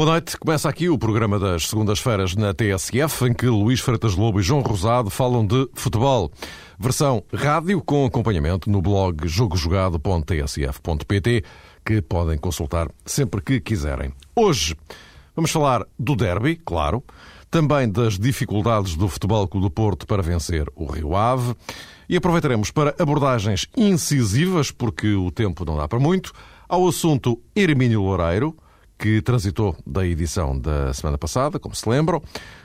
Boa noite. Começa aqui o programa das segundas-feiras na TSF, em que Luís Freitas Lobo e João Rosado falam de futebol. Versão rádio com acompanhamento no blog jogojogado.tsf.pt, que podem consultar sempre que quiserem. Hoje vamos falar do derby, claro, também das dificuldades do Futebol Clube do Porto para vencer o Rio Ave e aproveitaremos para abordagens incisivas, porque o tempo não dá para muito, ao assunto Hermínio Loureiro, que transitou da edição da semana passada, como se lembram.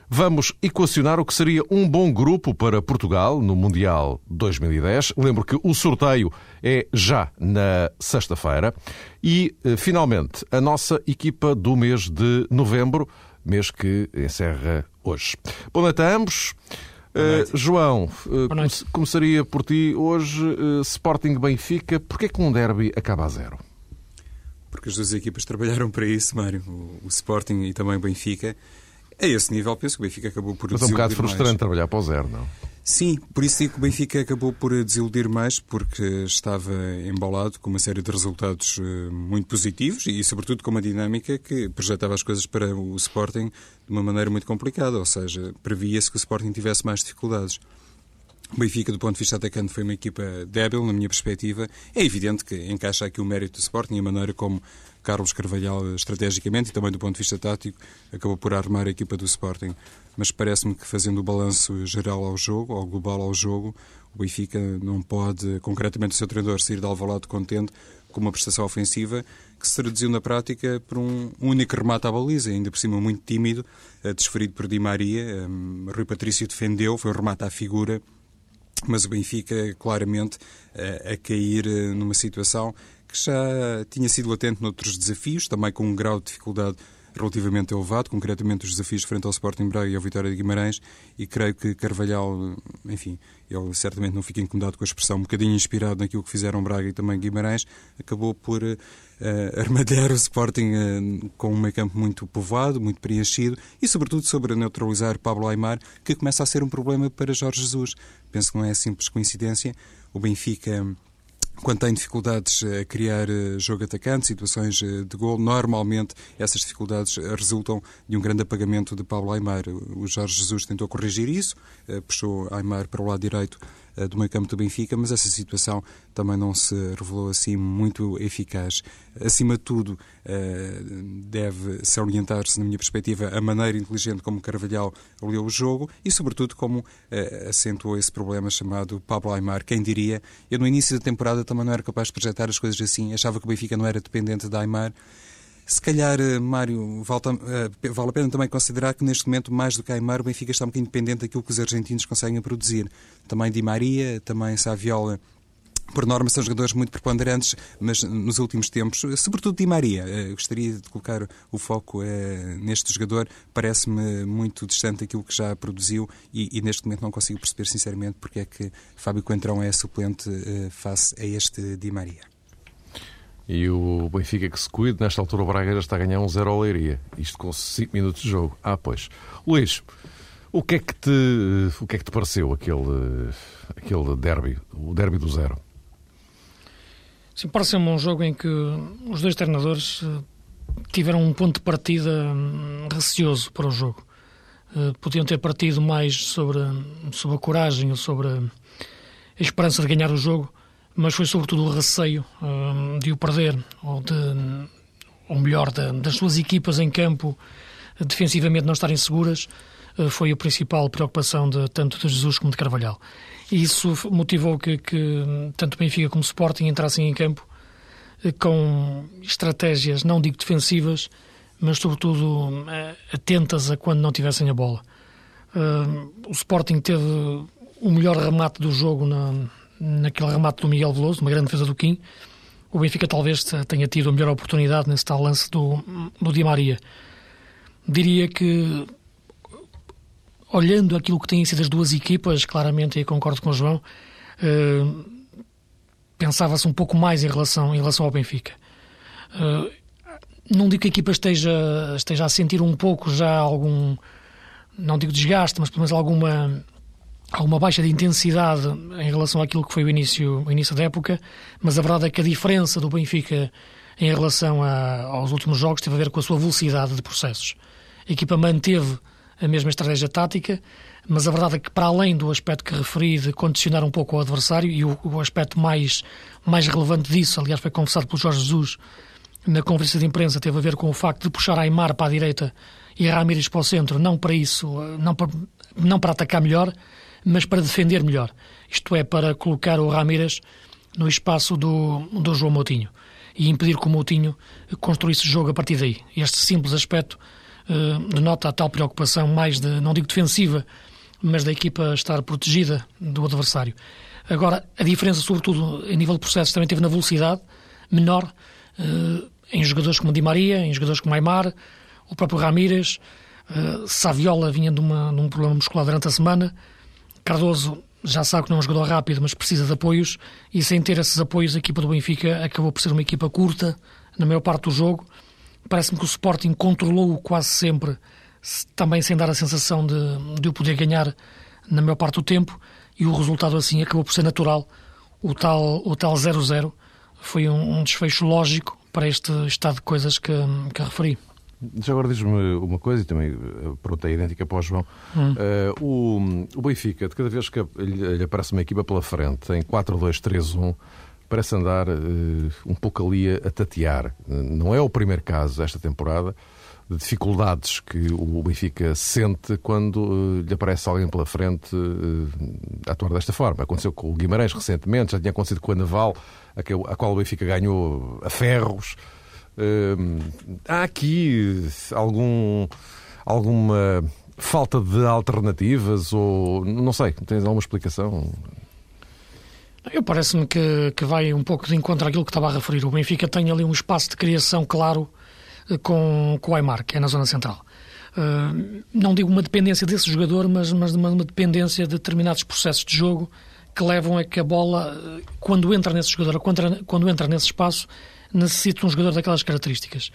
Vamos equacionar o que seria um bom grupo para Portugal no Mundial 2010. Lembro que o sorteio é já na sexta-feira. E, eh, finalmente, a nossa equipa do mês de novembro, mês que encerra hoje. Boa noite a ambos. Uh, João, uh, começaria por ti hoje, uh, Sporting Benfica. Porquê que um derby acaba a zero? Porque as duas equipas trabalharam para isso, Mário, o, o Sporting e também o Benfica. A esse nível, penso que o Benfica acabou por Mas é um bocado frustrante mais. trabalhar para o zero, não? Sim, por isso digo que o Benfica acabou por desiludir mais, porque estava embalado com uma série de resultados eh, muito positivos e, sobretudo, com uma dinâmica que projetava as coisas para o Sporting de uma maneira muito complicada, ou seja, previa-se que o Sporting tivesse mais dificuldades. O Benfica, do ponto de vista atacante, foi uma equipa débil, na minha perspectiva. É evidente que encaixa aqui o mérito do Sporting e a maneira como Carlos Carvalhal, estrategicamente e também do ponto de vista tático, acabou por armar a equipa do Sporting. Mas parece-me que, fazendo o balanço geral ao jogo, ao global ao jogo, o Benfica não pode, concretamente o seu treinador, sair de Alvalade contente com uma prestação ofensiva que se traduziu na prática por um único remate à baliza, ainda por cima muito tímido, eh, desferido por Di Maria. Um, Rui Patrício defendeu, foi um remate à figura mas o Benfica claramente eh, a cair eh, numa situação que já tinha sido latente noutros desafios, também com um grau de dificuldade relativamente elevado, concretamente os desafios frente ao Sporting Braga e ao Vitória de Guimarães, e creio que Carvalhal, enfim, ele certamente não fica incomodado com a expressão, um bocadinho inspirado naquilo que fizeram Braga e também Guimarães, acabou por uh, armadilhar o Sporting uh, com um meio campo muito povoado, muito preenchido, e sobretudo sobre neutralizar Pablo Aymar, que começa a ser um problema para Jorge Jesus. Penso que não é simples coincidência. O Benfica quando tem dificuldades a criar eh, jogo atacante, situações eh, de gol, normalmente essas dificuldades eh, resultam de um grande apagamento de Pablo Aymar. O Jorge Jesus tentou corrigir isso, puxou Aymar para o lado direito do meio campo do Benfica, mas essa situação também não se revelou assim muito eficaz. Acima de tudo, eh, deve-se orientar-se, na minha perspectiva, a maneira inteligente como Carvalhal leu o jogo e, sobretudo, como eh, acentuou esse problema chamado Pablo Aymar. Quem diria? Eu, no início da temporada, também não era capaz de projetar as coisas assim. Achava que o Benfica não era dependente de Aymar. Se calhar, eh, Mário, eh, vale a pena também considerar que neste momento, mais do que Aymar, o Benfica está um bocadinho dependente daquilo que os argentinos conseguem produzir. Também Di Maria, também Saviola por norma são jogadores muito preponderantes, mas nos últimos tempos, sobretudo Di Maria, eh, gostaria de colocar o foco neste jogador, parece-me muito distante daquilo que já produziu e, e, neste momento não consigo perceber sinceramente porque é que Fábio Coentrão é suplente face a este Di Maria. E o Benfica que se cuide, nesta altura o Braga já está a ganhar um zero ao Leiria. Isto com 5 minutos de jogo. Ah, pois. Luís, o que é que te, o que é que te pareceu aquele, aquele derby, o derby do zero? Sim, pareceu-me um jogo em que os dois treinadores eh, tiveram um ponto de partida hum, receoso para o jogo. Eh, podiam ter partido mais sobre, sobre a coragem ou sobre a esperança de ganhar o jogo mas foi sobretudo o receio um, de o perder, ou, de, ou melhor, de, das suas equipas em campo defensivamente não estarem seguras, uh, foi a principal preocupação de tanto de Jesus como de Carvalhal. E isso motivou que, que tanto Benfica como Sporting entrassem em campo uh, com estratégias, não digo defensivas, mas sobretudo uh, atentas a quando não tivessem a bola. o Sporting teve o melhor remate do jogo na, naquele remate do Miguel Veloso, uma grande defesa do Kim. O Benfica talvez tenha tido a melhor oportunidade nesse tal lance do, do Di Maria. Diria que, olhando aquilo que têm sido as duas equipas, claramente, e concordo com o João, eh, pensava-se um pouco mais em relação, em relação ao Benfica. Eh, não digo que a equipa esteja, esteja a sentir um pouco já algum, não digo desgaste, mas pelo menos alguma há uma baixa de intensidade em relação àquilo que foi o início, o início da época, mas a verdade é que a diferença do Benfica em relação a, aos últimos jogos teve a ver com a sua velocidade de processos. A equipa manteve a mesma estratégia tática, mas a verdade é que, para além do aspecto que referi de condicionar um pouco o adversário, e o, o aspecto mais, mais relevante disso, aliás, foi conversado pelo Jorge Jesus na conferência de imprensa, teve a ver com o facto de puxar Aymar para a direita e Ramírez para o centro, não para isso, não para, não para atacar melhor, mas para defender melhor. Isto é, para colocar o Ramírez no espaço do, do João Moutinho e impedir que o Moutinho construísse jogo a partir daí. Este simples aspecto uh, denota a tal preocupação mais de, não digo defensiva, mas da equipa estar protegida do adversário. Agora, a diferença, sobretudo, em nível de processos, também teve na velocidade, menor, uh, em jogadores como Di Maria, em jogadores como Aymar, o próprio Ramírez, uh, Saviola vinha de, uma, de um problema muscular durante a semana, Cardoso já sabe que não é um jogador rápido, mas precisa de apoios, e sem ter esses apoios, a equipa do Benfica acabou por ser uma equipa curta na maior parte do jogo. Parece-me que o Sporting controlou quase sempre, também sem dar a sensação de, de o poder ganhar na maior parte do tempo, e o resultado assim acabou por ser natural. O tal 0-0 o tal 0 -0 foi um, um desfecho lógico para este estado de coisas que, que referi. Já agora diz-me uma coisa, e também a pergunta é idêntica para o João. Hum. Uh, o, o Benfica, de cada vez que lhe, aparece uma equipa pela frente, em 4-2-3-1, parece andar uh, um pouco ali a, a tatear. Não é o primeiro caso esta temporada de dificuldades que o Benfica sente quando uh, lhe aparece alguém pela frente uh, a atuar desta forma. Aconteceu com o Guimarães recentemente, já tinha acontecido com a Naval, a, que, a qual o Benfica ganhou a ferros. Uh, há aqui algum, alguma falta de alternativas ou não sei, tens alguma explicação? Eu parece-me que, que vai um pouco de encontro àquilo que estava a referir. O Benfica tem ali um espaço de criação claro eh, com, com o Aymar, que é na zona central. Uh, não digo uma dependência desse jogador, mas, mas uma, uma dependência de determinados processos de jogo que levam a que a bola, eh, quando entra nesse jogador, quando, quando entra nesse espaço, necessita um jogador daquelas características,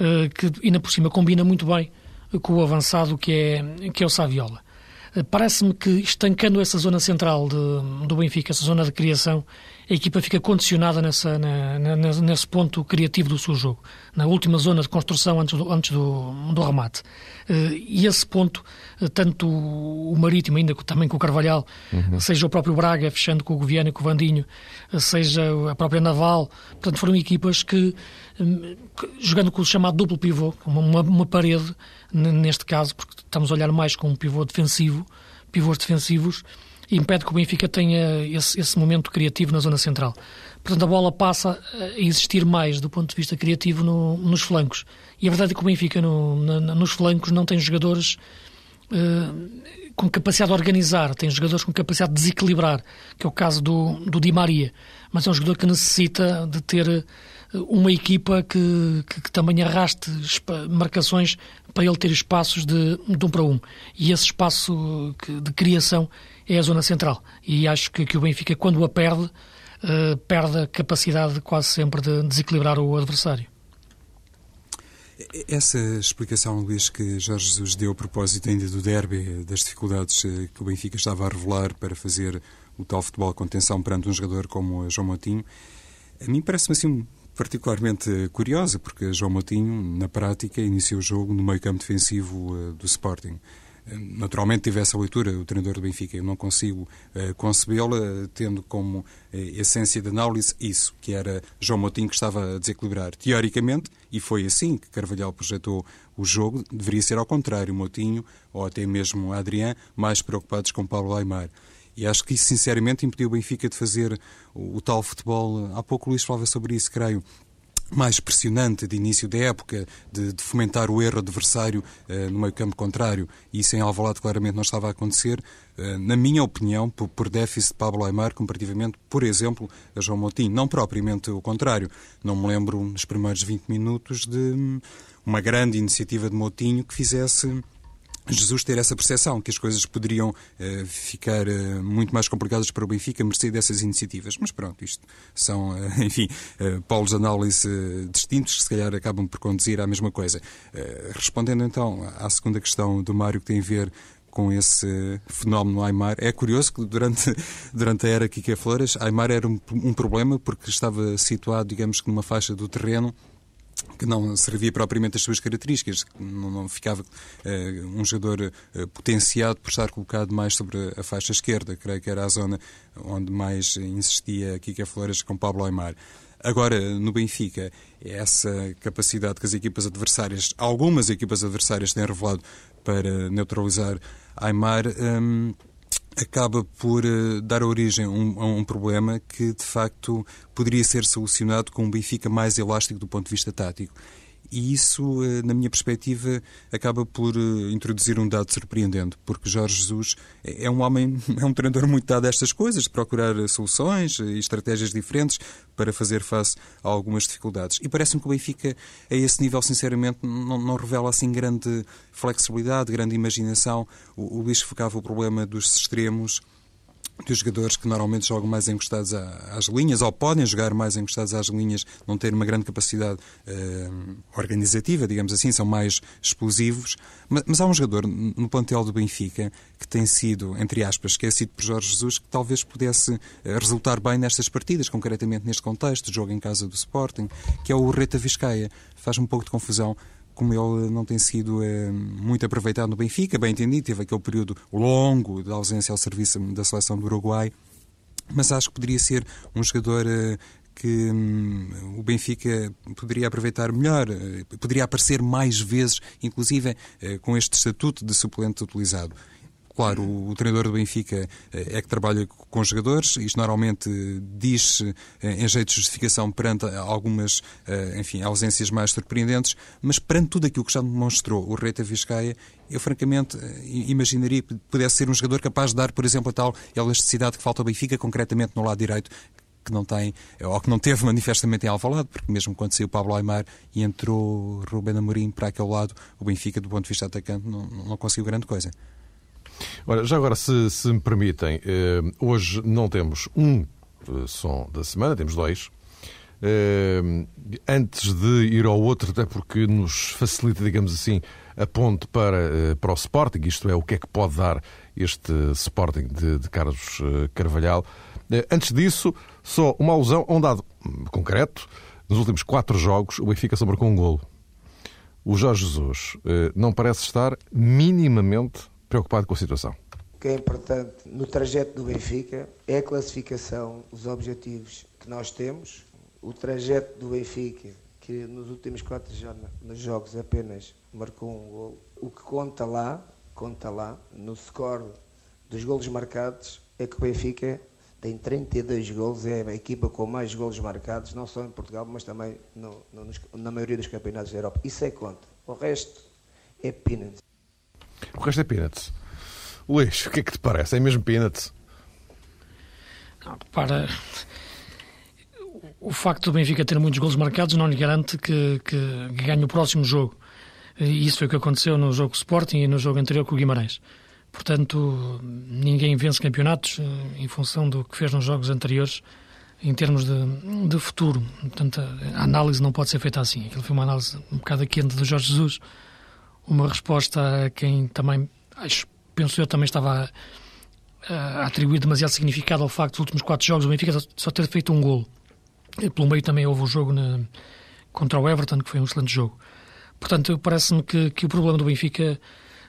uh, que ainda por cima combina muito bem com o avançado que é, que é o Saviola. Parece-me que estancando essa zona central de, do Benfica, essa zona de criação, a equipa fica condicionada nessa, na, na, nesse ponto criativo do seu jogo, na última zona de construção antes do, antes do, do remate. Uh, e esse ponto, tanto o Marítimo, ainda também com o Carvalhal, uhum. seja o próprio Braga, fechando com o Goviano e com o Vandinho, seja a própria Naval, portanto foram equipas que, jogando com o chamado duplo pivô, uma, uma parede, neste caso, porque estamos a olhar mais com um pivô defensivo, pivôs defensivos, impede que o Benfica tenha esse, esse, momento criativo na zona central. Portanto, a bola passa a existir mais do ponto de vista criativo no, nos flancos. E a verdade é que o Benfica no, na, nos flancos não tem jogadores uh, com capacidade de organizar, tem jogadores com capacidade de desequilibrar, que é o caso do, do Di Maria. Mas é um jogador que necessita de ter eh, uma equipa que, que, que também arraste marcações para ele ter espaços de, de um para um. E esse espaço de criação é a zona central. E acho que, que o Benfica, quando a perde, uh, perde a capacidade quase sempre de desequilibrar o adversário. Essa explicação, Luís, que Jorge Jesus deu a propósito ainda do derby, das dificuldades eh, que o Benfica estava a revelar para fazer o tal futebol com tensão perante um jogador como João Moutinho, a mim parece-me assim particularmente curiosa, porque João Moutinho, na prática, iniciou o jogo no meio campo defensivo uh, do Sporting. Naturalmente tive essa leitura, o treinador do Benfica. Eu não consigo uh, concebê-la tendo como uh, essência de análise isso, que era João Moutinho que estava a desequilibrar. Teoricamente, e foi assim que Carvalhal projetou o jogo, deveria ser ao contrário, Moutinho ou até mesmo Adrián mais preocupados com Paulo Aymar. E acho que isso, sinceramente, impediu o Benfica de fazer o, o tal futebol. Há pouco o Luís falava sobre isso, creio mais pressionante de início da época, de, de fomentar o erro adversário uh, no meio campo contrário, e isso em Alvalade claramente não estava a acontecer, uh, na minha opinião, por, por déficit de Pablo Aymar, comparativamente, por exemplo, a João Moutinho. Não propriamente o contrário. Não me lembro, nos primeiros 20 minutos, de hum, uma grande iniciativa de Moutinho que fizesse Jesus ter essa percepção que as coisas poderiam uh, ficar uh, muito mais complicadas para o Benfica a mercê dessas iniciativas. Mas pronto, isto são, uh, enfim, polos de análise distintos que se calhar acabam por conduzir à mesma coisa. respondendo então à segunda questão do Mário que tem a ver com esse fenómeno Aymar. É curioso que durante, durante a era Kika Flores, Aymar era um, um problema porque estava situado, digamos que numa faixa do terreno que não servia propriamente as suas características, não, não ficava uh, um jogador uh, potenciado por estar colocado mais sobre a, faixa esquerda, creio que era a zona onde mais insistia Kika Flores com Pablo Aymar. Agora, no Benfica, essa capacidade que as equipas adversárias, algumas equipas adversárias têm revelado para neutralizar Aymar, um, acaba por uh, dar origem a um, a um, problema que, de facto, poderia ser solucionado com um Benfica mais elástico do ponto de vista tático e isso, eh, na minha perspectiva, acaba por eh, introduzir um dado surpreendente, porque Jorge Jesus é um homem, é um treinador muito dado a estas coisas, de procurar soluções e estratégias diferentes para fazer face a algumas dificuldades. E parece-me que o Benfica, a esse nível, sinceramente, não, não revela assim grande flexibilidade, grande imaginação. O, o Luís focava o problema dos extremos dos jogadores que normalmente jogam mais encostados às linhas, ou podem jogar mais encostados às linhas, não terem uma grande capacidade uh, organizativa, digamos assim, são mais explosivos. Mas, mas, há um jogador no plantel do Benfica que tem sido, entre aspas, esquecido por Jorge Jesus, que talvez pudesse uh, resultar bem nestas partidas, concretamente neste contexto, jogo em casa do Sporting, que é o Reta Vizcaia. Faz um pouco de confusão como ele não tem sido é, muito aproveitado no Benfica, bem entendido, teve aquele período longo de ausência ao serviço da seleção do Uruguai, mas acho que poderia ser um jogador é, que hum, o Benfica poderia aproveitar melhor, eh, poderia aparecer mais vezes, inclusive com este estatuto de suplente utilizado. Claro, o, o, treinador do Benfica eh, é que trabalha com jogadores, isto normalmente diz-se eh, em jeito de justificação perante algumas, eh, enfim, ausências mais surpreendentes, mas perante tudo aquilo que já demonstrou o Reita Vizcaia, eu francamente imaginaria que pudesse ser um jogador capaz de dar, por exemplo, a tal elasticidade que falta ao Benfica, concretamente no lado direito, que não tem, ou que não teve manifestamente em Alvalade, porque mesmo quando saiu Pablo Aymar e entrou Rubén Amorim para aquele lado, o Benfica, do ponto de vista atacante, não, não conseguiu grande coisa. Olha, já agora, se, se me permitem, eh, hoje não temos um eh, som da semana, temos dois. Eh, antes de ir ao outro, até porque nos facilita, digamos assim, a ponte para, para o Sporting, isto é, o que é que pode dar este Sporting de, de Carlos Carvalhal. Antes disso, só uma alusão a um dado concreto. Nos últimos quatro jogos, o Benfica sobrou com um golo. O Jorge Jesus não parece estar minimamente preocupado com a situação. O que é importante no trajeto do Benfica é a classificação, os objetivos que nós temos. O trajeto do Benfica, que nos últimos quatro jogos apenas marcou um gol. O que conta lá, conta lá, no score dos golos marcados, é que o Benfica tem 32 golos, é a equipa com mais golos marcados, não só em Portugal, mas também no, no, na maioria dos campeonatos da Europa. Isso é conta. O resto é peanuts. O resto é peanuts. Luís, o que é que te parece? É mesmo peanuts? para o facto do Benfica ter muitos gols marcados não lhe garante que, que, que ganhe o próximo jogo. E isso foi o que aconteceu no jogo Sporting e no jogo anterior com o Guimarães. Portanto, ninguém vence campeonatos eh, em função do que fez nos jogos anteriores em termos de, de futuro. Portanto, a análise não pode ser feita assim. Aquilo foi uma análise um bocado quente do Jorge Jesus uma resposta a quem também, acho, penso eu, também estava a, a atribuir demasiado significado ao facto dos últimos quatro jogos o Benfica só ter feito um gol. E pelo meio também houve o jogo na, contra o Everton, que foi um excelente jogo. Portanto, parece-me que, que o problema do Benfica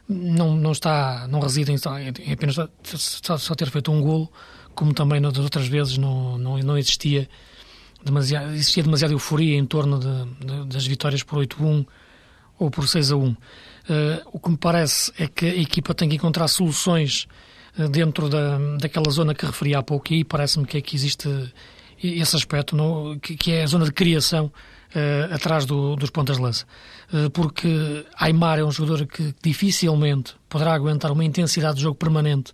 não, não está, não reside em, em apenas só, só, ter feito um golo, como também nas outras vezes não, não, não existia demasiado, existia demasiada euforia em torno de, de, das vitórias por 8-1 ou por 6 a 1. Uh, eh, o que me parece é que a equipa tem que encontrar soluções uh, dentro da, daquela zona que referi há pouco, e parece-me que, é que existe esse aspecto, que, que, é a zona de criação uh, atrás do, dos pontas de lança. porque Aymar é um jogador que dificilmente poderá aguentar uma intensidade de jogo permanente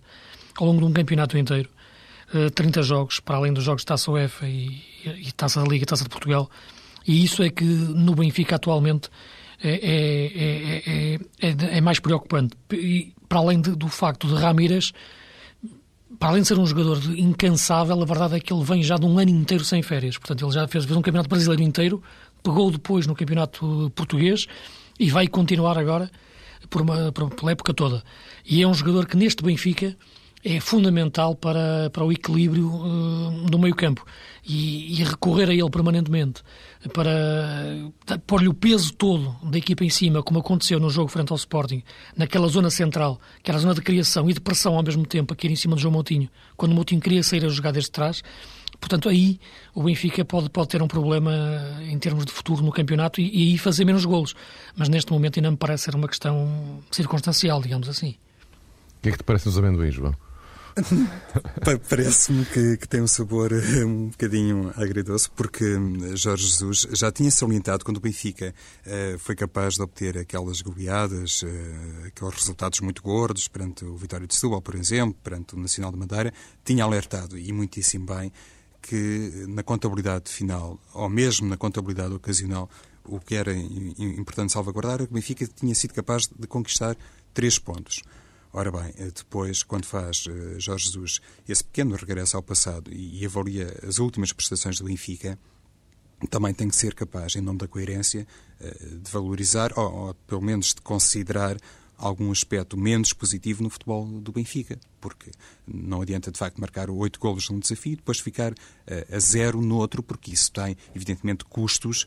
ao longo de um campeonato inteiro. 30 jogos, para além dos jogos de Taça UEFA e, e Taça da Liga e Taça de Portugal. E isso é que no Benfica atualmente é, é, é, é, mais preocupante. E, para além de, do facto de Ramírez, para além de ser um jogador incansável, a verdade é que ele vem já de um ano inteiro sem férias. Portanto, ele já fez, fez um campeonato brasileiro inteiro, pegou depois no campeonato português e vai continuar agora por uma, por, pela época toda. E é um jogador que neste Benfica é fundamental para, para o equilíbrio uh, do meio campo e, e, recorrer a ele permanentemente para pôr-lhe o peso todo da equipa em cima, como aconteceu no jogo frente ao Sporting, naquela zona central, que era a zona de criação e de pressão ao mesmo tempo, aqui em cima do João Moutinho, quando o Moutinho queria sair a jogar desde trás, Portanto, aí o Benfica pode, pode ter um problema em termos de futuro no campeonato e, aí fazer menos golos. Mas neste momento ainda me parece ser uma questão circunstancial, digamos assim. O que é que te parece os amendoins, João? Parece-me que, que, tem um sabor eh, um bocadinho agridoce, porque hum, Jorge Jesus já tinha salientado quando o Benfica uh, foi capaz de obter aquelas goleadas, uh, aqueles resultados muito gordos perante o Vitória de Setúbal, por exemplo, perante o Nacional de Madeira, tinha alertado, e muitíssimo bem, que na contabilidade final, ou mesmo na contabilidade ocasional, o que era importante salvaguardar é que o Benfica tinha sido capaz de conquistar três pontos. Ora bem, eh, depois, quando faz uh, Jorge Jesus esse pequeno regresso ao passado e, avalia as últimas prestações do Benfica, também tem que ser capaz, em nome da coerência, uh, de valorizar, ou, ou, pelo menos de considerar algum aspecto menos positivo no futebol do Benfica, porque não adianta de facto marcar oito golos num desafio e depois ficar a zero no outro, porque isso tem, evidentemente, custos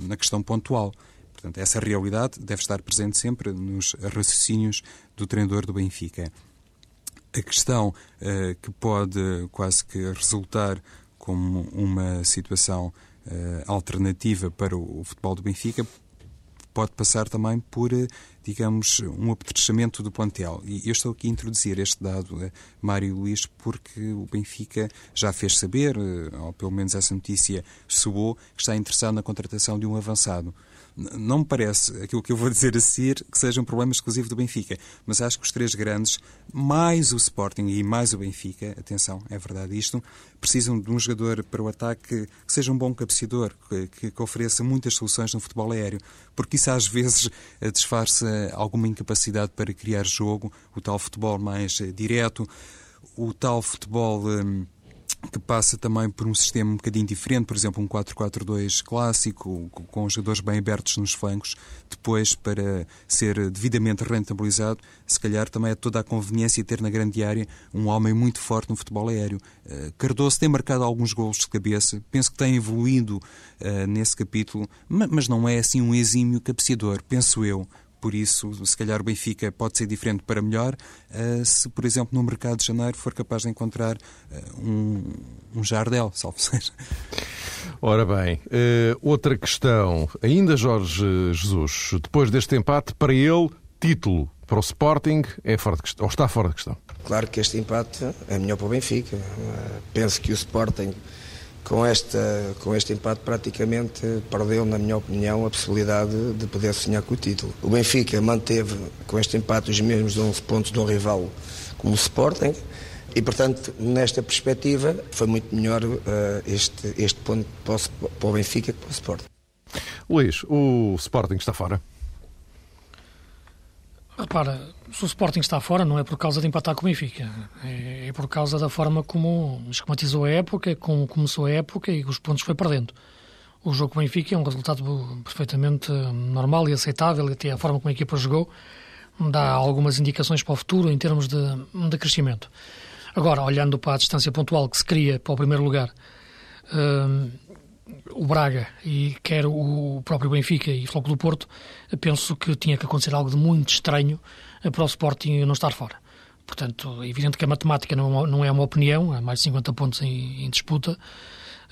na questão pontual. Portanto, essa realidade deve estar presente sempre nos raciocínios do treinador do Benfica. A questão uh, que pode quase que resultar como uma situação uh, alternativa para o, o, futebol do Benfica pode passar também por, uh, digamos, um apetrechamento do plantel. E eu estou aqui a introduzir este dado, Mário Luís, porque o Benfica já fez saber, ou pelo menos essa notícia soou, que está interessado na contratação de um avançado. Não me parece, aquilo que eu vou dizer a seguir, que seja um problema exclusivo do Benfica, mas acho que os três grandes, mais o Sporting e mais o Benfica, atenção, é verdade isto, precisam de um jogador para o ataque que seja um bom cabeceador, que, que ofereça muitas soluções no futebol aéreo, porque isso às vezes eh, disfarça alguma incapacidade para criar jogo, o tal futebol mais eh, direto, o tal futebol. Hum, que passa também por um sistema um bocadinho diferente, por exemplo, um 4-4-2 clássico, com os jogadores bem abertos nos flancos, depois para ser devidamente rentabilizado, se calhar também é toda a conveniência ter na grande área um homem muito forte no futebol aéreo. Uh, Cardoso tem marcado alguns golos de cabeça, penso que tem evoluído uh, nesse capítulo, mas não é assim um exímio cabeceador, penso eu por isso, se calhar o Benfica pode ser diferente para melhor uh, se, por exemplo, no mercado de janeiro for capaz de encontrar uh, um, um Jardel, salvo seja. Ora bem, uh, outra questão. Ainda Jorge Jesus, depois deste empate, para ele, título para o Sporting é fora de questão, ou está fora de questão? Claro que este empate é melhor para o Benfica. penso que o Sporting com, esta, com este empate praticamente perdeu, na minha opinião, a possibilidade de poder sonhar com o título. O Benfica manteve com este empate os mesmos 11 pontos do rival como o Sporting e, portanto, nesta perspectiva, foi muito melhor uh, este, este ponto para o, para o Benfica que para o Sporting. Luís, o Sporting está fora? Repara, se o Sporting está fora não é por causa de empatar com o Benfica, é, é por causa da forma como esquematizou a época, como começou a época e os pontos foi perdendo. O jogo com o Benfica é um resultado perfeitamente normal e aceitável e até a forma como a equipa jogou dá algumas indicações para o futuro em termos de, de crescimento. Agora, olhando para a distância pontual que se cria para o primeiro lugar, hum, o Braga e quer o próprio Benfica e o Floco do Porto, penso que tinha que acontecer algo de muito estranho para o Sporting não estar fora. Portanto, é evidente que a matemática não, é uma opinião, há mais de 50 pontos em, em disputa,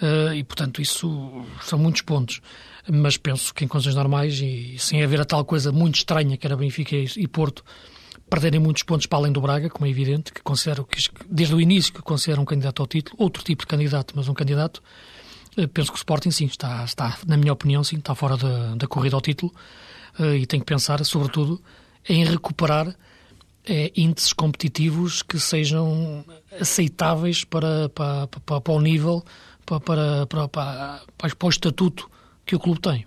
uh, e portanto isso são muitos pontos. Mas penso que em condições normais e sem haver a tal coisa muito estranha que era Benfica e, e Porto, perderem muitos pontos para além do Braga, como é evidente, que considero que desde o início que considero um candidato ao título, outro tipo de candidato, mas um candidato, eh, penso que o Sporting, sim, está, está na minha opinião, sim, está fora da, da corrida ao título eh, e tem que pensar, sobretudo, em recuperar é, índices competitivos que sejam aceitáveis para, para, para, para o nível, para, para, para, para, para o estatuto que o clube tem.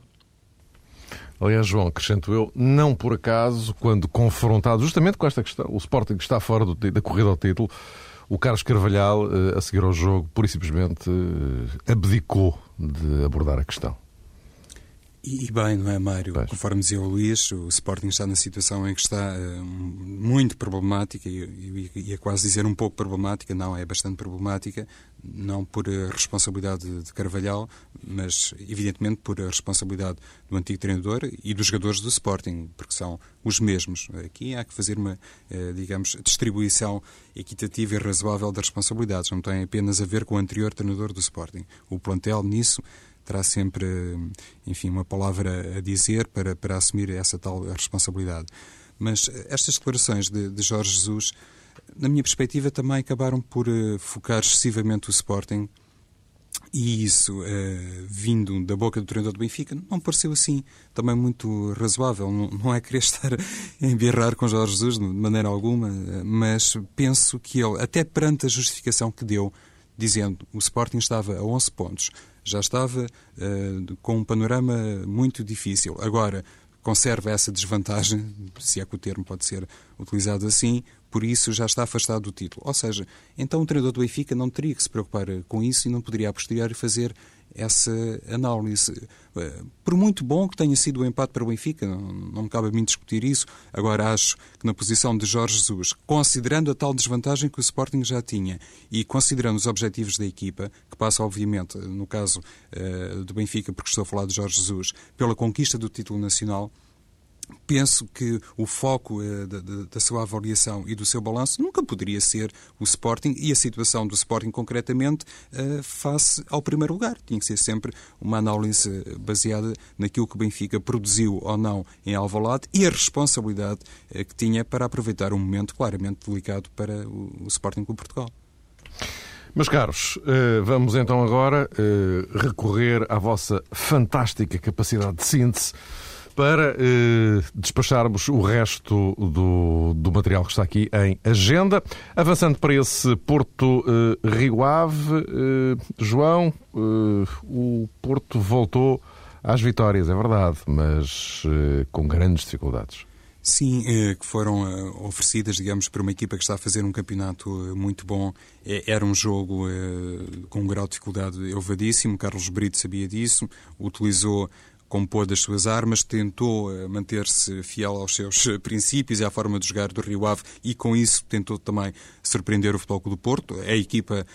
Aliás, João, acrescento eu, não por acaso, quando confrontado justamente com esta questão, o Sporting está fora do, da corrida ao título, o Carlos Carvalhal, eh, a seguir ao jogo, pura e simplesmente eh, abdicou de abordar a questão. E, bem, não é, Mário? Pois. Conforme dizia o Luís, o Sporting está na situação em que está uh, muito problemática, e ia quase dizer um pouco problemática, não, é bastante problemática, não por responsabilidade de Carvalhal, mas evidentemente por responsabilidade do antigo treinador e dos jogadores do Sporting, porque são os mesmos. Aqui há que fazer uma, uh, digamos, distribuição equitativa e razoável das responsabilidades, não tem apenas a ver com o anterior treinador do Sporting. O plantel nisso terá sempre, enfim, uma palavra a dizer para, para assumir essa tal responsabilidade. Mas estas declarações de, de Jorge Jesus, na minha perspectiva, também acabaram por uh, focar excessivamente o Sporting e isso, uh, vindo da boca do treinador do Benfica, não pareceu assim também muito razoável. Não, não é querer estar a embirrar com Jorge Jesus de maneira alguma, mas penso que ele, até perante a justificação que deu, dizendo o Sporting estava a 11 pontos, já estava uh, com um panorama muito difícil. Agora, conserva essa desvantagem, se é que o termo pode ser utilizado assim, por isso já está afastado do título. Ou seja, então o treinador do Benfica não teria que se preocupar com isso e não poderia a posteriori fazer essa análise. Eh, por muito bom que tenha sido o empate para o Benfica, não, me cabe a mim discutir isso. Agora, acho que na posição de Jorge Jesus, considerando a tal desvantagem que o Sporting já tinha e considerando os objetivos da equipa, que passa, obviamente, no caso uh, do Benfica, porque estou a falar de Jorge Jesus, pela conquista do título nacional, penso que o foco eh, da, da, sua avaliação e do seu balanço nunca poderia ser o Sporting e a situação do Sporting concretamente eh, face ao primeiro lugar. Tinha que ser sempre uma análise baseada naquilo que o Benfica produziu ou não em Alvalade e a responsabilidade eh, que tinha para aproveitar um momento claramente delicado para o, o Sporting Clube Portugal. Meus caros, vamos então agora recorrer à vossa fantástica capacidade de síntese para eh, despacharmos o resto do, do material que está aqui em agenda. Avançando para esse Porto eh, Rio Ave, eh, João, eh, o Porto voltou às vitórias, é verdade, mas eh, com grandes dificuldades. Sim, eh, que foram oferecidas, digamos, para uma equipa que está a fazer um campeonato muito bom. Era um jogo com um grau de dificuldade elevadíssimo. Carlos Brito sabia disso, utilizou compor das suas armas, tentou eh, manter-se fiel aos seus princípios e à forma de jogar do Rio Ave e com isso tentou também surpreender o Futebol do Porto. A equipa eh,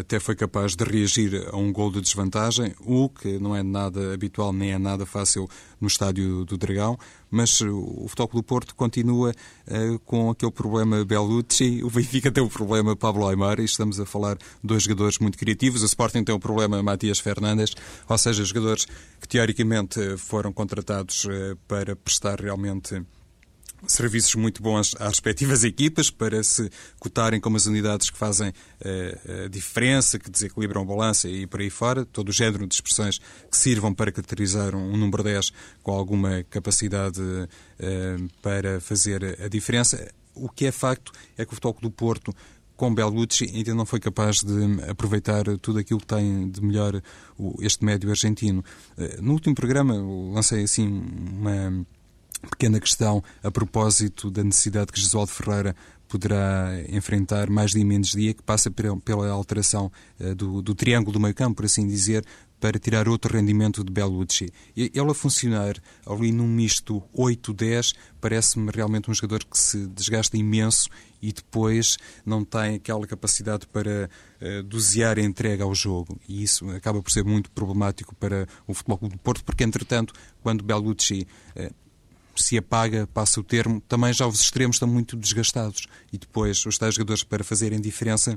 até foi capaz de reagir a um gol de desvantagem, o que não é nada habitual nem é nada fácil no estádio do Dragão, mas o Futebol do Porto continua uh, com aquele problema Bellucci, o Benfica tem o problema Pablo Aymar, e estamos a falar de dois jogadores muito criativos, o Sporting tem o problema Matias Fernandes, ou seja, jogadores que teoricamente foram contratados para prestar realmente serviços muito bons às respectivas equipas para se cotarem como as unidades que fazem uh, a diferença, que desequilibram a balança e por aí fora, todo o género de expressões que sirvam para caracterizar um, número 10 com alguma capacidade uh, para fazer a diferença. O que é facto é que o Futebol do Porto com Bellucci ainda não foi capaz de aproveitar tudo aquilo que tem de melhor este médio argentino. Eh, no último programa lancei assim uma pequena questão a propósito da necessidade que Jesualdo Ferreira poderá enfrentar mais dia menos dia, que passa pela alteração uh, do, do, triângulo do meio campo, por assim dizer, para tirar outro rendimento de Bellucci. Ele a funcionar ali num misto 8-10 parece-me realmente um jogador que se desgasta imenso e depois não tem aquela capacidade para uh, dosear a entrega ao jogo. E isso acaba por ser muito problemático para o Futebol do Porto, porque entretanto, quando Bellucci uh, se apaga, passa o termo, também já os extremos estão muito desgastados. E depois os tais jogadores para fazerem diferença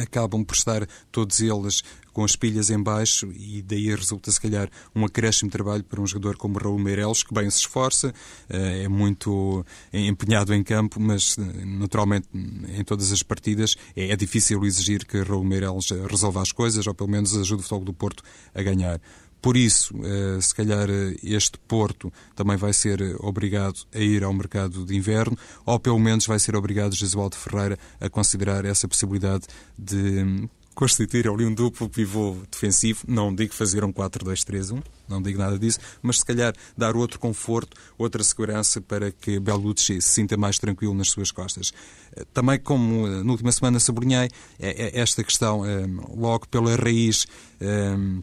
acabam por estar todos eles com as pilhas em baixo. E daí resulta se calhar um acréscimo de trabalho para um jogador como Raul Meireles que bem se esforça, eh, é muito empenhado em campo, mas eh, naturalmente em todas as partidas é difícil exigir que Raul Meireles resolva as coisas ou pelo menos ajude o Futebol do Porto a ganhar. Por isso, eh, se calhar eh, este Porto também vai ser eh, obrigado a ir ao mercado de inverno, ou pelo menos vai ser obrigado Jesualdo Ferreira a considerar essa possibilidade de hum, constituir ali um duplo pivô defensivo. Não digo fazer um 4-2-3-1, não digo nada disso, mas se calhar dar outro conforto, outra segurança para que Bellucci se sinta mais tranquilo nas suas costas. Também, como na última semana sublinhei, esta questão logo pela raiz hum,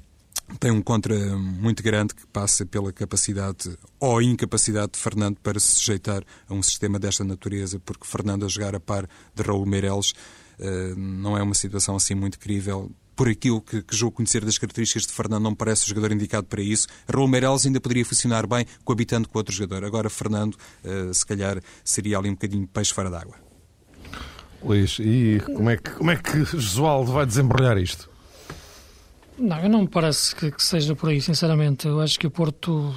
tem um contra muito grande que passa pela capacidade ou incapacidade de Fernando para se sujeitar a um sistema desta natureza, porque Fernando a jogar a par de Raul Meireles eh, não é uma situação assim muito crível. Por aquilo que, que julgo conhecer das características de Fernando, não parece o jogador indicado para isso. Raul Meireles ainda poderia funcionar bem coabitando com outro jogador. Agora, Fernando, eh, se calhar, seria ali um bocadinho peixe fora d'água. Luís, e como é que, como é que Josualdo vai desembrulhar isto? Não, eu não me parece que, que, seja por aí, sinceramente. Eu acho que o Porto,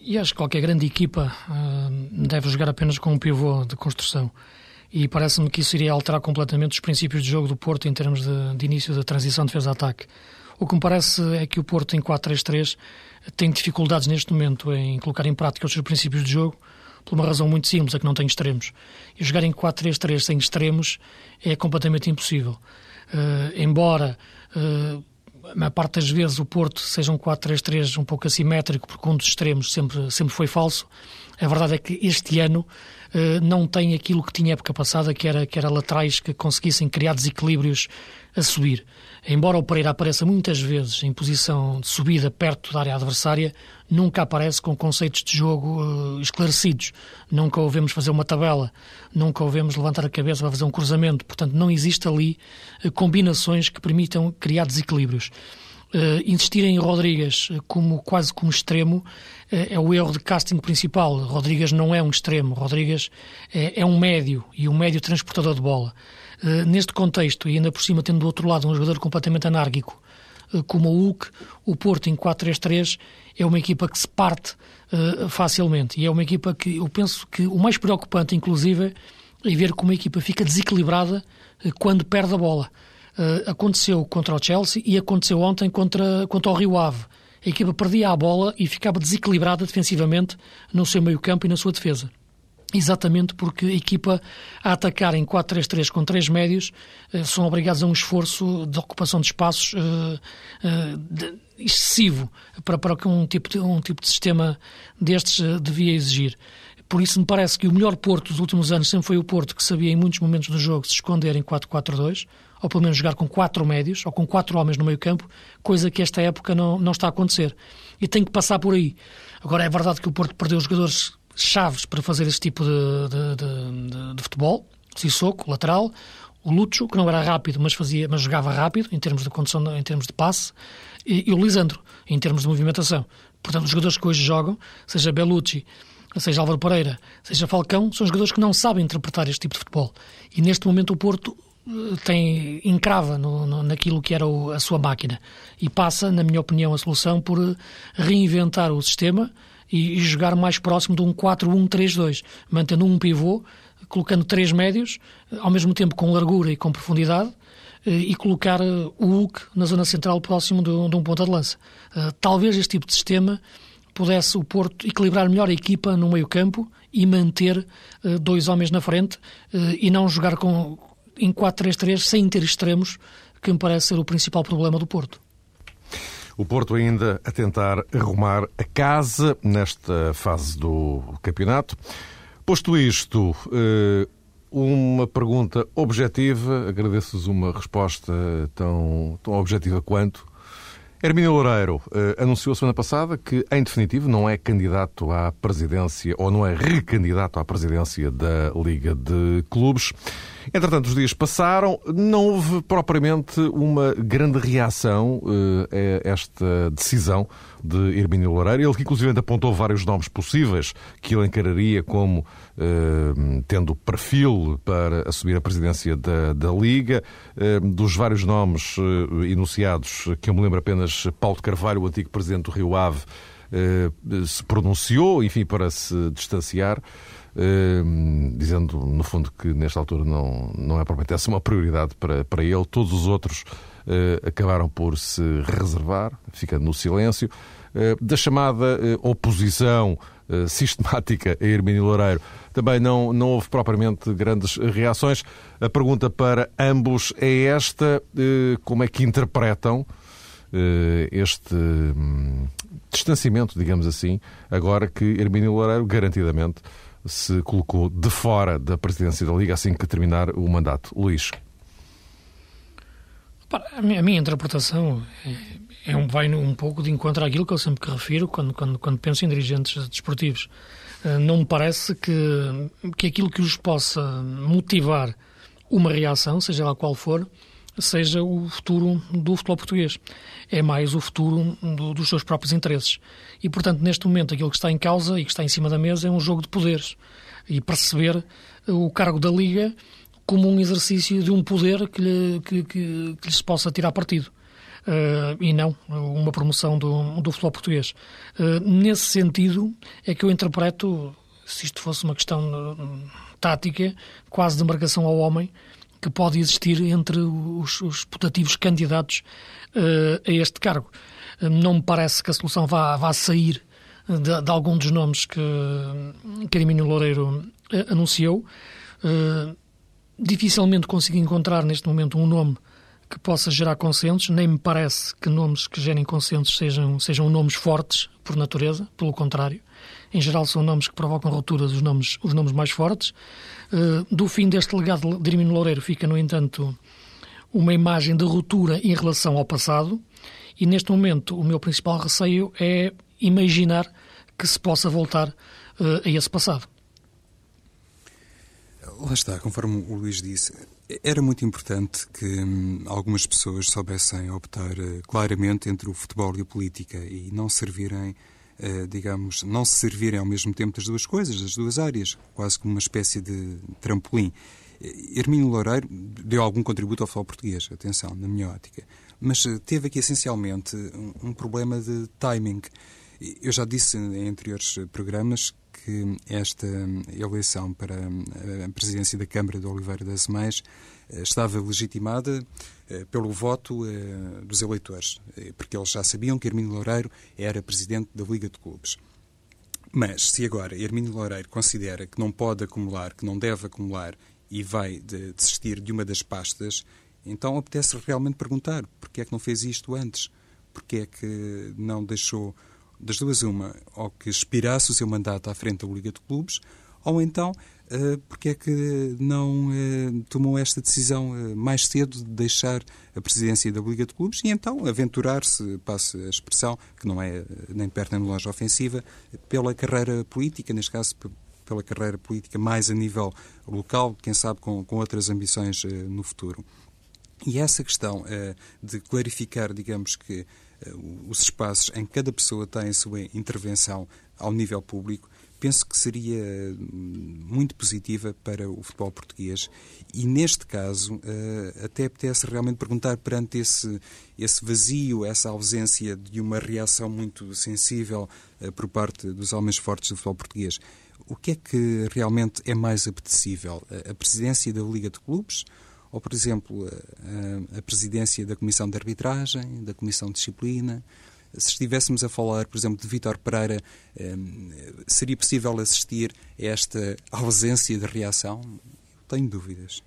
e acho que qualquer grande equipa, uh, deve jogar apenas com um pivô de construção. E parece-me que isso iria alterar completamente os princípios de jogo do Porto em termos de, de início da transição defesa-ataque. O que me parece é que o Porto, em 4-3-3, tem dificuldades neste momento em colocar em prática os seus princípios de jogo, por uma razão muito simples, é que não tem extremos. E jogar em 4-3-3 sem extremos é completamente impossível. Uh, embora uh, a maior parte das vezes o Porto seja um 4-3-3 um pouco assimétrico, porque um dos extremos sempre, sempre foi falso. A verdade é que este ano eh, não tem aquilo que tinha época passada, que era, que era laterais que conseguissem criar desequilíbrios a subir. Embora o Pereira apareça muitas vezes em posição de subida perto da área adversária, nunca aparece com conceitos de jogo uh, esclarecidos. Nunca o vemos fazer uma tabela, nunca o vemos levantar a cabeça para fazer um cruzamento. Portanto, não existe ali uh, combinações que permitam criar desequilíbrios. Uh, insistir em Rodrigues como quase como extremo uh, é o erro de casting principal. Rodrigues não é um extremo, Rodrigues é, é um médio e um médio transportador de bola. Uh, neste contexto, e ainda por cima tendo do outro lado um jogador completamente anárquico como o Hulk, o Porto em 4-3-3 é uma equipa que se parte facilmente e é uma equipa que eu penso que o mais preocupante, inclusive, é ver como a equipa fica desequilibrada quando perde a bola. Uh, aconteceu contra o Chelsea e aconteceu ontem contra, contra o Rio Ave. A equipa perdia a bola e ficava desequilibrada defensivamente no seu meio-campo e na sua defesa. Exatamente porque a equipa a atacar em 4-3-3 com três médios uh, são obrigados a um esforço de ocupação de espaços uh, de, excessivo para, para que um tipo, de, um tipo de sistema destes devia exigir. Por isso me parece que o melhor Porto dos últimos anos sempre foi o Porto que sabia em muitos momentos do jogo se esconder em 4-4-2 ou pelo menos jogar com quatro médios, ou com quatro homens no meio campo, coisa que esta época não, não está a acontecer. E tem que passar por aí. Agora, é verdade que o Porto perdeu jogadores chaves para fazer esse tipo de, de, de, de futebol, Sissoko, lateral, o Lucho, que não era rápido, mas, fazia, mas jogava rápido, em termos de condição, em termos de passe, e, e o Lisandro, em termos de movimentação. Portanto, os jogadores que hoje jogam, seja Bellucci, seja Álvaro Pereira, seja Falcão, são jogadores que não sabem interpretar este tipo de futebol. E neste momento o Porto tem encrava no, no, naquilo que era o, a sua máquina e passa, na minha opinião, a solução por reinventar o sistema e, e jogar mais próximo de um 4-1-3-2, mantendo um pivô, colocando três médios, ao mesmo tempo com largura e com profundidade, eh, e colocar eh, o Hulk na zona central próximo de, de um ponta de lança. Eh, talvez este tipo de sistema pudesse o Porto equilibrar melhor a equipa no meio campo e manter dois homens na frente e não jogar com em 4-3-3 sem ter extremos, que me parece ser o principal problema do Porto. O Porto ainda a tentar arrumar a casa nesta fase do campeonato. Posto isto, eh, uma pergunta objetiva, agradeço-vos uma resposta tão, tão objetiva quanto. Hermínio Loureiro eh, anunciou semana passada que, em definitivo, não é candidato à presidência ou não é recandidato à presidência da Liga de Clubes. Entretanto, os dias passaram, não houve propriamente uma grande reação eh, a esta decisão de Hermínio Loureiro. Ele que, inclusive, apontou vários nomes possíveis que ele encararia como tendo perfil para assumir a presidência da, da Liga. Eh, dos vários nomes eh, enunciados, que eu me lembro apenas Paulo de Carvalho, o antigo presidente do Rio Ave, se pronunciou, enfim, para se distanciar. dizendo, no fundo, que nesta altura não, não é propriamente essa uma prioridade para, para ele. Todos os outros acabaram por se reservar, ficando no silêncio. da chamada oposição sistemática a Hermínio Loureiro, também não, não houve propriamente grandes reações. A pergunta para ambos é esta: eh, como é que interpretam eh, este hum, distanciamento, digamos assim, agora que Hermínio Loureiro garantidamente se colocou de fora da presidência da Liga assim que terminar o mandato. Luís. A minha, interpretação é, um, vai um pouco de encontro àquilo que eu sempre que refiro quando, quando, quando penso em dirigentes desportivos. Uh, não me parece que, que aquilo que os possa motivar uma reação, seja lá qual for, seja o futuro do futebol português. É mais o futuro do, dos seus próprios interesses. E, portanto, neste momento, aquilo que está em causa e que está em cima da mesa é um jogo de poderes. E perceber o cargo da Liga como um exercício de um poder que, lhe, que, que, que lhes possa tirar partido. Uh, e não uma promoção do, do futebol português. Uh, nesse sentido, é que eu interpreto, se isto fosse uma questão uh, tática, quase de marcação ao homem, que pode existir entre os, os putativos candidatos a este cargo. não me parece que a solução vá, vá sair de, de algum dos nomes que, Hermínio Loureiro anunciou. dificilmente consigo encontrar neste momento um nome que possa gerar consensos, nem me parece que nomes que gerem consensos sejam, sejam nomes fortes por natureza, pelo contrário. Em geral são nomes que provocam rupturas, os nomes, os nomes mais fortes. Uh, do fim deste legado de Hermínio Loureiro fica, no entanto, uma imagem de ruptura em relação ao passado e neste momento o meu principal receio é imaginar que se possa voltar uh, a esse passado. Lá está, conforme o Luís disse, era muito importante que hum, algumas pessoas soubessem optar uh, claramente entre o futebol e a política e não servirem, uh, digamos, não se servirem ao mesmo tempo das duas coisas, das duas áreas, quase como uma espécie de trampolim. Hermínio Loureiro deu algum contributo ao futebol português, atenção, na minha ótica, mas teve aqui essencialmente um problema de timing. Eu já disse em anteriores programas que esta eleição para a presidência da Câmara de Oliveira das Mães eh, estava legitimada eh, pelo voto eh, dos eleitores, porque eles já sabiam que Hermínio Loureiro era presidente da Liga de Clubes. Mas se agora Hermínio Loureiro considera que não pode acumular, que não deve acumular e vai de desistir de uma das pastas, então apetece realmente perguntar porque é que não fez isto antes? Porque é que não deixou das duas uma, ou que expirasse o seu mandato à frente da Liga de Clubes, ou então uh, porque é que não uh, tomou esta decisão uh, mais cedo de deixar a presidência da Liga de Clubes e então aventurar-se, passe a expressão, que não é nem perto nem longe ofensiva, pela carreira política, neste caso pela carreira política mais a nível local, quem sabe com, com outras ambições no futuro. E essa questão de clarificar, digamos que eh, os espaços em que cada pessoa tem a sua intervenção ao nível público, penso que seria hum, muito positiva para o futebol português e neste caso eh, até apetece realmente perguntar perante esse, esse vazio, essa ausência de uma reação muito sensível eh, por parte dos homens fortes do futebol português. O que é que realmente é mais apetecível? A presidência da Liga de Clubes ou, por exemplo, a, a presidência da Comissão de Arbitragem, da Comissão de Disciplina. Se estivéssemos a falar, por exemplo, de Vítor Pereira, ehm, seria possível assistir a esta ausência de reação? Tenho dúvidas.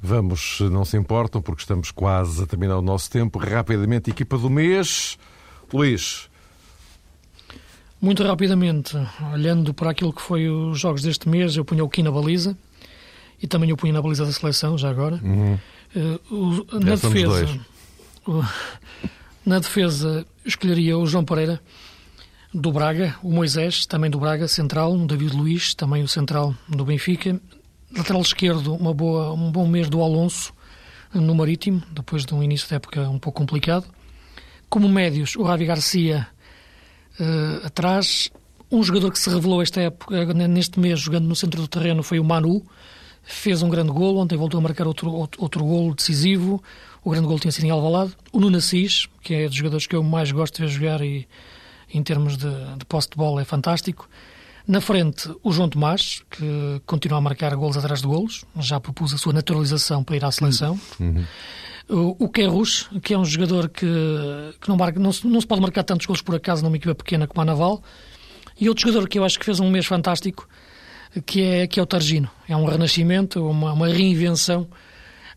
Vamos, não se importam, porque estamos quase a terminar o nosso tempo. Rapidamente, equipa do mês. Luís. Muito rapidamente, olhando para aquilo que foi os jogos deste mês, eu punho o Kim na baliza e também o punho na baliza da seleção, já agora. Uhum. Uh, o, na defesa. O, na defesa, escolheria o João Pereira, do Braga, o Moisés, também do Braga, central, o David Luiz, também o central do Benfica. Lateral esquerdo, uma boa, um bom mês do Alonso, no Marítimo, depois de um início de época um pouco complicado. Como médios, o Ravi Garcia uh, atrás. Um jogador que se revelou esta época, neste mês, jogando no centro do terreno, foi o Manu, fez um grande golo, ontem voltou a marcar outro, outro, outro golo decisivo, o grande golo tinha sido em Alvalade, o Nuno Assis, que é dos jogadores que eu mais gosto de ver jogar e em termos de, de posse de bola é fantástico, na frente, o João Tomás, que continua a marcar golos atrás de golos, já propôs a sua naturalização para ir à seleção. Uhum. O, o Querrus, que é um jogador que, que não, marca, não, não, se pode marcar tantos golos por acaso numa equipa pequena como a Naval. E outro jogador que eu acho que fez um mês fantástico, que é, que é o Targino. É um renascimento, uma, uma reinvenção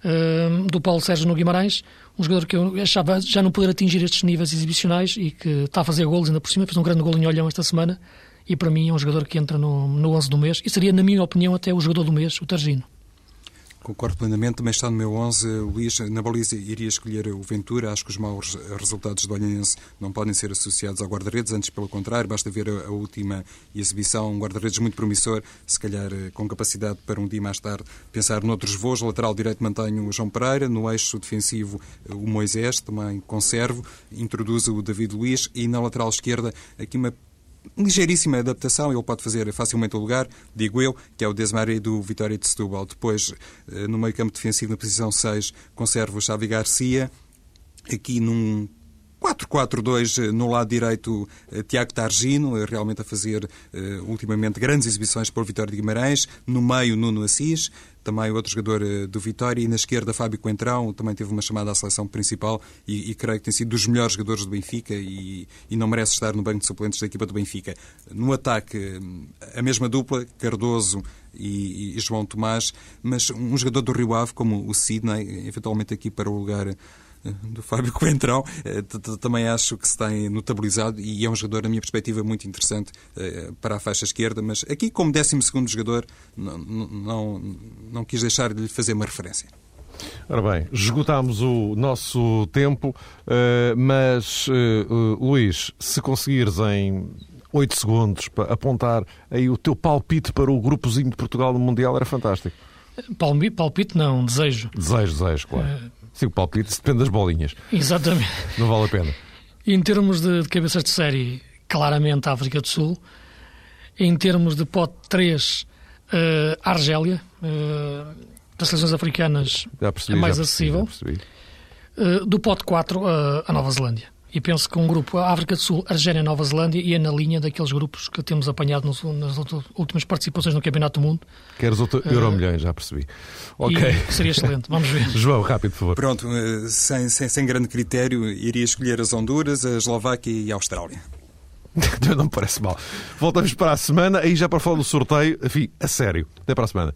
uh, do Paulo Sérgio no Guimarães, um jogador que eu achava já não poder atingir estes níveis exibicionais e que está a fazer golos ainda por cima, fez um grande gol em Olhão esta semana e para mim é um jogador que entra no, no 11 do mês e seria, na minha opinião, até o jogador do mês, o Targino. Concordo plenamente, também está no meu 11. Luís, na baliza iria escolher o Ventura. Acho que os maus resultados do Olhanense não podem ser associados ao guarda-redes, antes pelo contrário, basta ver a, última exibição, um guarda-redes muito promissor, se calhar eh, com capacidade para um dia mais tarde pensar noutros voos. Lateral direito mantenho o João Pereira, no eixo defensivo eh, o Moisés, também conservo, introduzo o David Luiz e na lateral esquerda aqui uma ligeiríssima adaptação, ele pode fazer facilmente o lugar, digo eu, que é o Desmaré do Vitória de Setúbal. Depois, eh, no meio campo defensivo, na posição 6, conserva o Xavi Garcia, aqui num 4-4-2 eh, no lado direito eh, Tiago Targino, realmente a fazer ultimamente grandes exibições por Vitória de Guimarães, no meio Nuno Assis, também outro jogador eh, do Vitória, e na esquerda Fábio Coentrão, também teve uma chamada à seleção principal e, e, creio que tem sido dos melhores jogadores do Benfica e, e, não merece estar no banco de suplentes da equipa do Benfica. No ataque, a mesma dupla, Cardoso e, e João Tomás, mas um jogador do Rio Ave como o Sidney, eventualmente aqui para o lugar do Fábio Coentrão, eh, também acho que se tem notabilizado e é um jogador, na minha perspectiva, muito interessante eh, para a faixa esquerda, mas aqui, como 12 jogador, não, não, não quis deixar de lhe fazer uma referência. Ora bem, esgotámos o nosso tempo, eh, mas, Luís, se conseguires em 8 segundos para apontar aí o teu palpite para o grupozinho de Portugal no Mundial, era fantástico. Palpite não, desejo. Desejo, desejo, claro. Sim, o palpite depende das bolinhas. Exatamente. Não vale a pena. Em termos de, de cabeças de série, claramente a África do Sul. Em termos de pote 3, uh, a Argélia. Uh, das seleções africanas percebi, é mais acessível. Uh, do pote 4, uh, a Nova Zelândia. E penso que um grupo, a África do Sul, Argélia e Nova Zelândia, ia na linha daqueles grupos que temos apanhado nos, nas últimas participações no Campeonato do Mundo. Queres outro uh, Euro Milhões, já percebi. Ok. Seria excelente, vamos ver. João, rápido, por favor. Pronto, eh, sem, sem, sem grande critério, iria escolher as Honduras, a Eslováquia e a Austrália. Não me parece mal. Voltamos para a semana, aí já para falar do sorteio, enfim, a sério. Até para a semana.